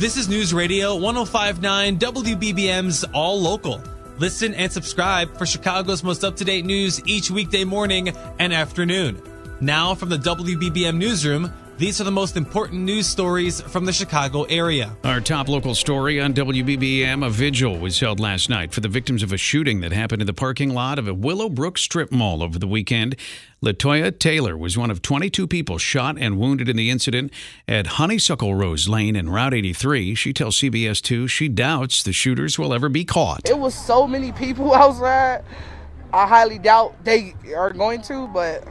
This is News Radio 1059 WBBM's All Local. Listen and subscribe for Chicago's most up to date news each weekday morning and afternoon. Now, from the WBBM Newsroom, these are the most important news stories from the Chicago area. Our top local story on WBBM a vigil was held last night for the victims of a shooting that happened in the parking lot of a Willowbrook strip mall over the weekend. Latoya Taylor was one of 22 people shot and wounded in the incident at Honeysuckle Rose Lane in Route 83. She tells CBS 2 she doubts the shooters will ever be caught. It was so many people outside. I highly doubt they are going to, but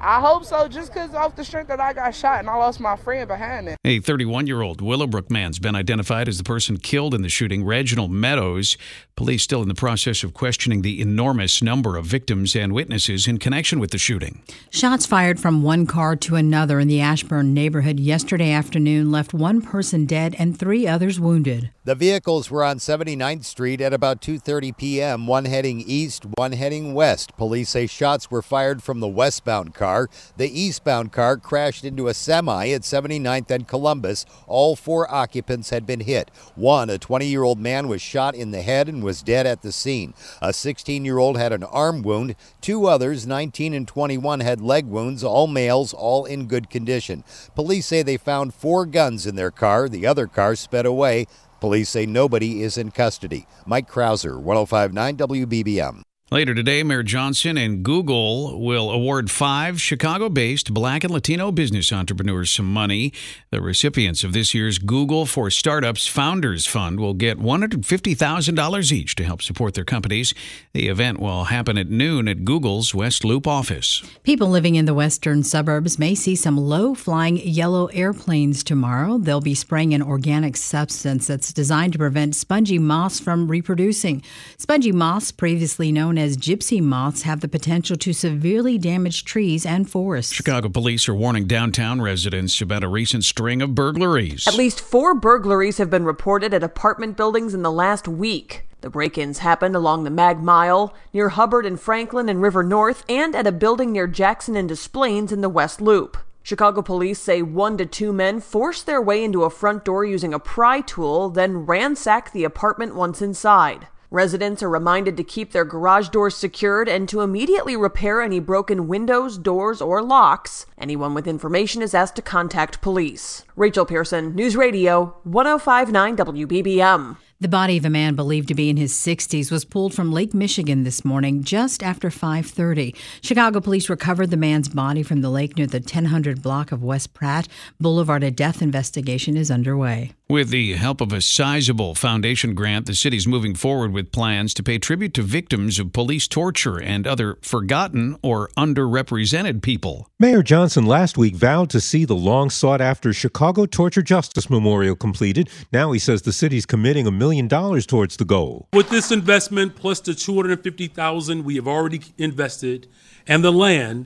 I hope so, just because off the strength that I got shot and I lost my friend behind it. A 31 year old Willowbrook man's been identified as the person killed in the shooting, Reginald Meadows. Police still in the process of questioning the enormous number of victims and witnesses in connection with the shooting. Shots fired from one car to another in the Ashburn neighborhood yesterday afternoon left one person dead and three others wounded. The vehicles were on 79th Street at about 2:30 p.m., one heading east, one heading west. Police say shots were fired from the westbound car. The eastbound car crashed into a semi at 79th and Columbus. All four occupants had been hit. One, a 20-year-old man was shot in the head and was dead at the scene. A 16-year-old had an arm wound. Two others, 19 and 21, had leg wounds, all males, all in good condition. Police say they found four guns in their car. The other car sped away. Police say nobody is in custody. Mike Krauser, 1059 WBBM. Later today, Mayor Johnson and Google will award five Chicago based black and Latino business entrepreneurs some money. The recipients of this year's Google for Startups Founders Fund will get $150,000 each to help support their companies. The event will happen at noon at Google's West Loop office. People living in the western suburbs may see some low flying yellow airplanes tomorrow. They'll be spraying an organic substance that's designed to prevent spongy moths from reproducing. Spongy moths, previously known as gypsy moths, have the potential to severely damage trees and forests. Chicago police are warning downtown residents about a recent string of burglaries. At least four burglaries have been reported at apartment buildings in the last week. The break ins happened along the Mag Mile, near Hubbard and Franklin and River North, and at a building near Jackson and Des Plaines in the West Loop. Chicago police say one to two men forced their way into a front door using a pry tool, then ransacked the apartment once inside. Residents are reminded to keep their garage doors secured and to immediately repair any broken windows, doors, or locks. Anyone with information is asked to contact police. Rachel Pearson, News Radio 1059 WBBM. The body of a man believed to be in his 60s was pulled from Lake Michigan this morning just after 5:30. Chicago police recovered the man's body from the lake near the 1000 block of West Pratt Boulevard. A death investigation is underway. With the help of a sizable foundation grant, the city's moving forward with plans to pay tribute to victims of police torture and other forgotten or underrepresented people. Mayor Johnson last week vowed to see the long sought after Chicago Torture Justice Memorial completed. Now he says the city's committing a million dollars towards the goal. With this investment plus the 250,000 we have already invested and the land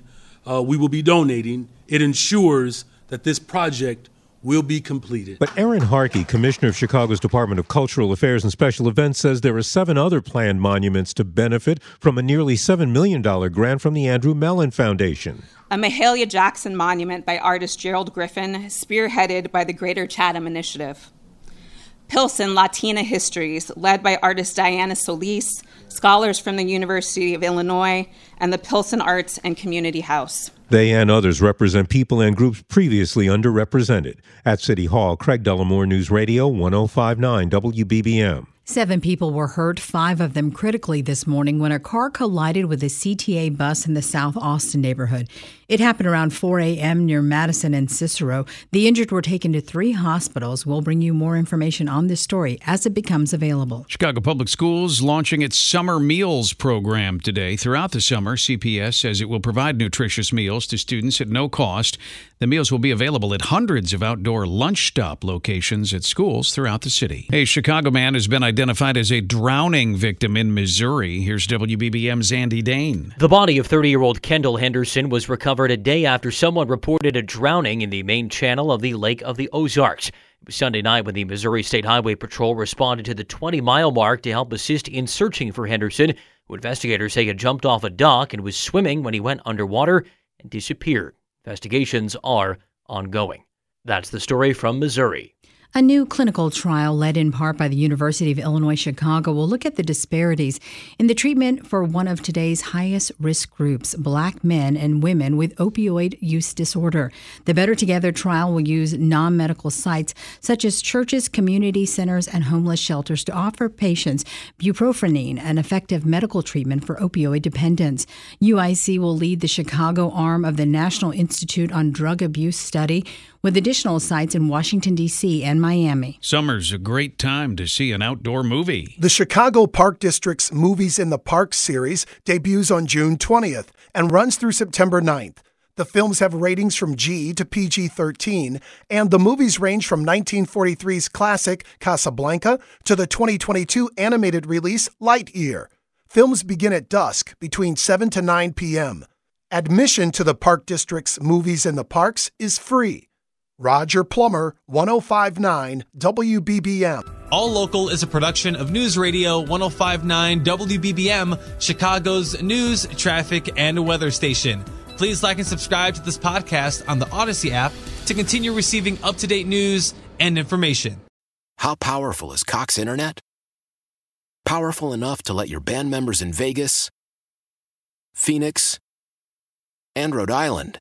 uh, we will be donating, it ensures that this project will be completed. But Erin Harkey, Commissioner of Chicago's Department of Cultural Affairs and Special Events, says there are seven other planned monuments to benefit from a nearly $7 million grant from the Andrew Mellon Foundation. A Mahalia Jackson monument by artist Gerald Griffin, spearheaded by the Greater Chatham Initiative. Pilsen Latina Histories, led by artist Diana Solis, scholars from the University of Illinois, and the Pilsen Arts and Community House. They and others represent people and groups previously underrepresented. At City Hall, Craig Dellimore News Radio 1059 WBBM. Seven people were hurt, five of them critically this morning when a car collided with a CTA bus in the South Austin neighborhood. It happened around 4 a.m. near Madison and Cicero. The injured were taken to three hospitals. We'll bring you more information on this story as it becomes available. Chicago Public Schools launching its Summer Meals program today. Throughout the summer, CPS says it will provide nutritious meals to students at no cost. The meals will be available at hundreds of outdoor lunch stop locations at schools throughout the city. A Chicago man has been identified as a drowning victim in Missouri. Here's WBBM's Andy Dahn. The body of 30 year old Kendall Henderson was recovered a day after someone reported a drowning in the main channel of the Lake of the Ozarks. Sunday night when the Missouri State Highway Patrol responded to the 20 mile mark to help assist in searching for Henderson who investigators say he had jumped off a dock and was swimming when he went underwater and disappeared. Investigations are ongoing. That's the story from Missouri. A new clinical trial led in part by the University of Illinois Chicago will look at the disparities in the treatment for one of today's highest risk groups, black men and women with opioid use disorder. The Better Together trial will use non medical sites such as churches, community centers, and homeless shelters to offer patients buprenorphine, an effective medical treatment for opioid dependence. UIC will lead the Chicago arm of the National Institute on Drug Abuse study with additional sites in Washington, D.C. and Miami. Summer's a great time to see an outdoor movie. The Chicago Park District's Movies in the Park series debuts on June 20th and runs through September 9th. The films have ratings from G to PG 13, and the movies range from 1943's classic Casablanca to the 2022 animated release Lightyear. Films begin at dusk between 7 to 9 p.m. Admission to the Park District's Movies in the Parks is free. Roger Plummer, 1059 WBBM. All Local is a production of News Radio 1059 WBBM, Chicago's news, traffic, and weather station. Please like and subscribe to this podcast on the Odyssey app to continue receiving up to date news and information. How powerful is Cox Internet? Powerful enough to let your band members in Vegas, Phoenix, and Rhode Island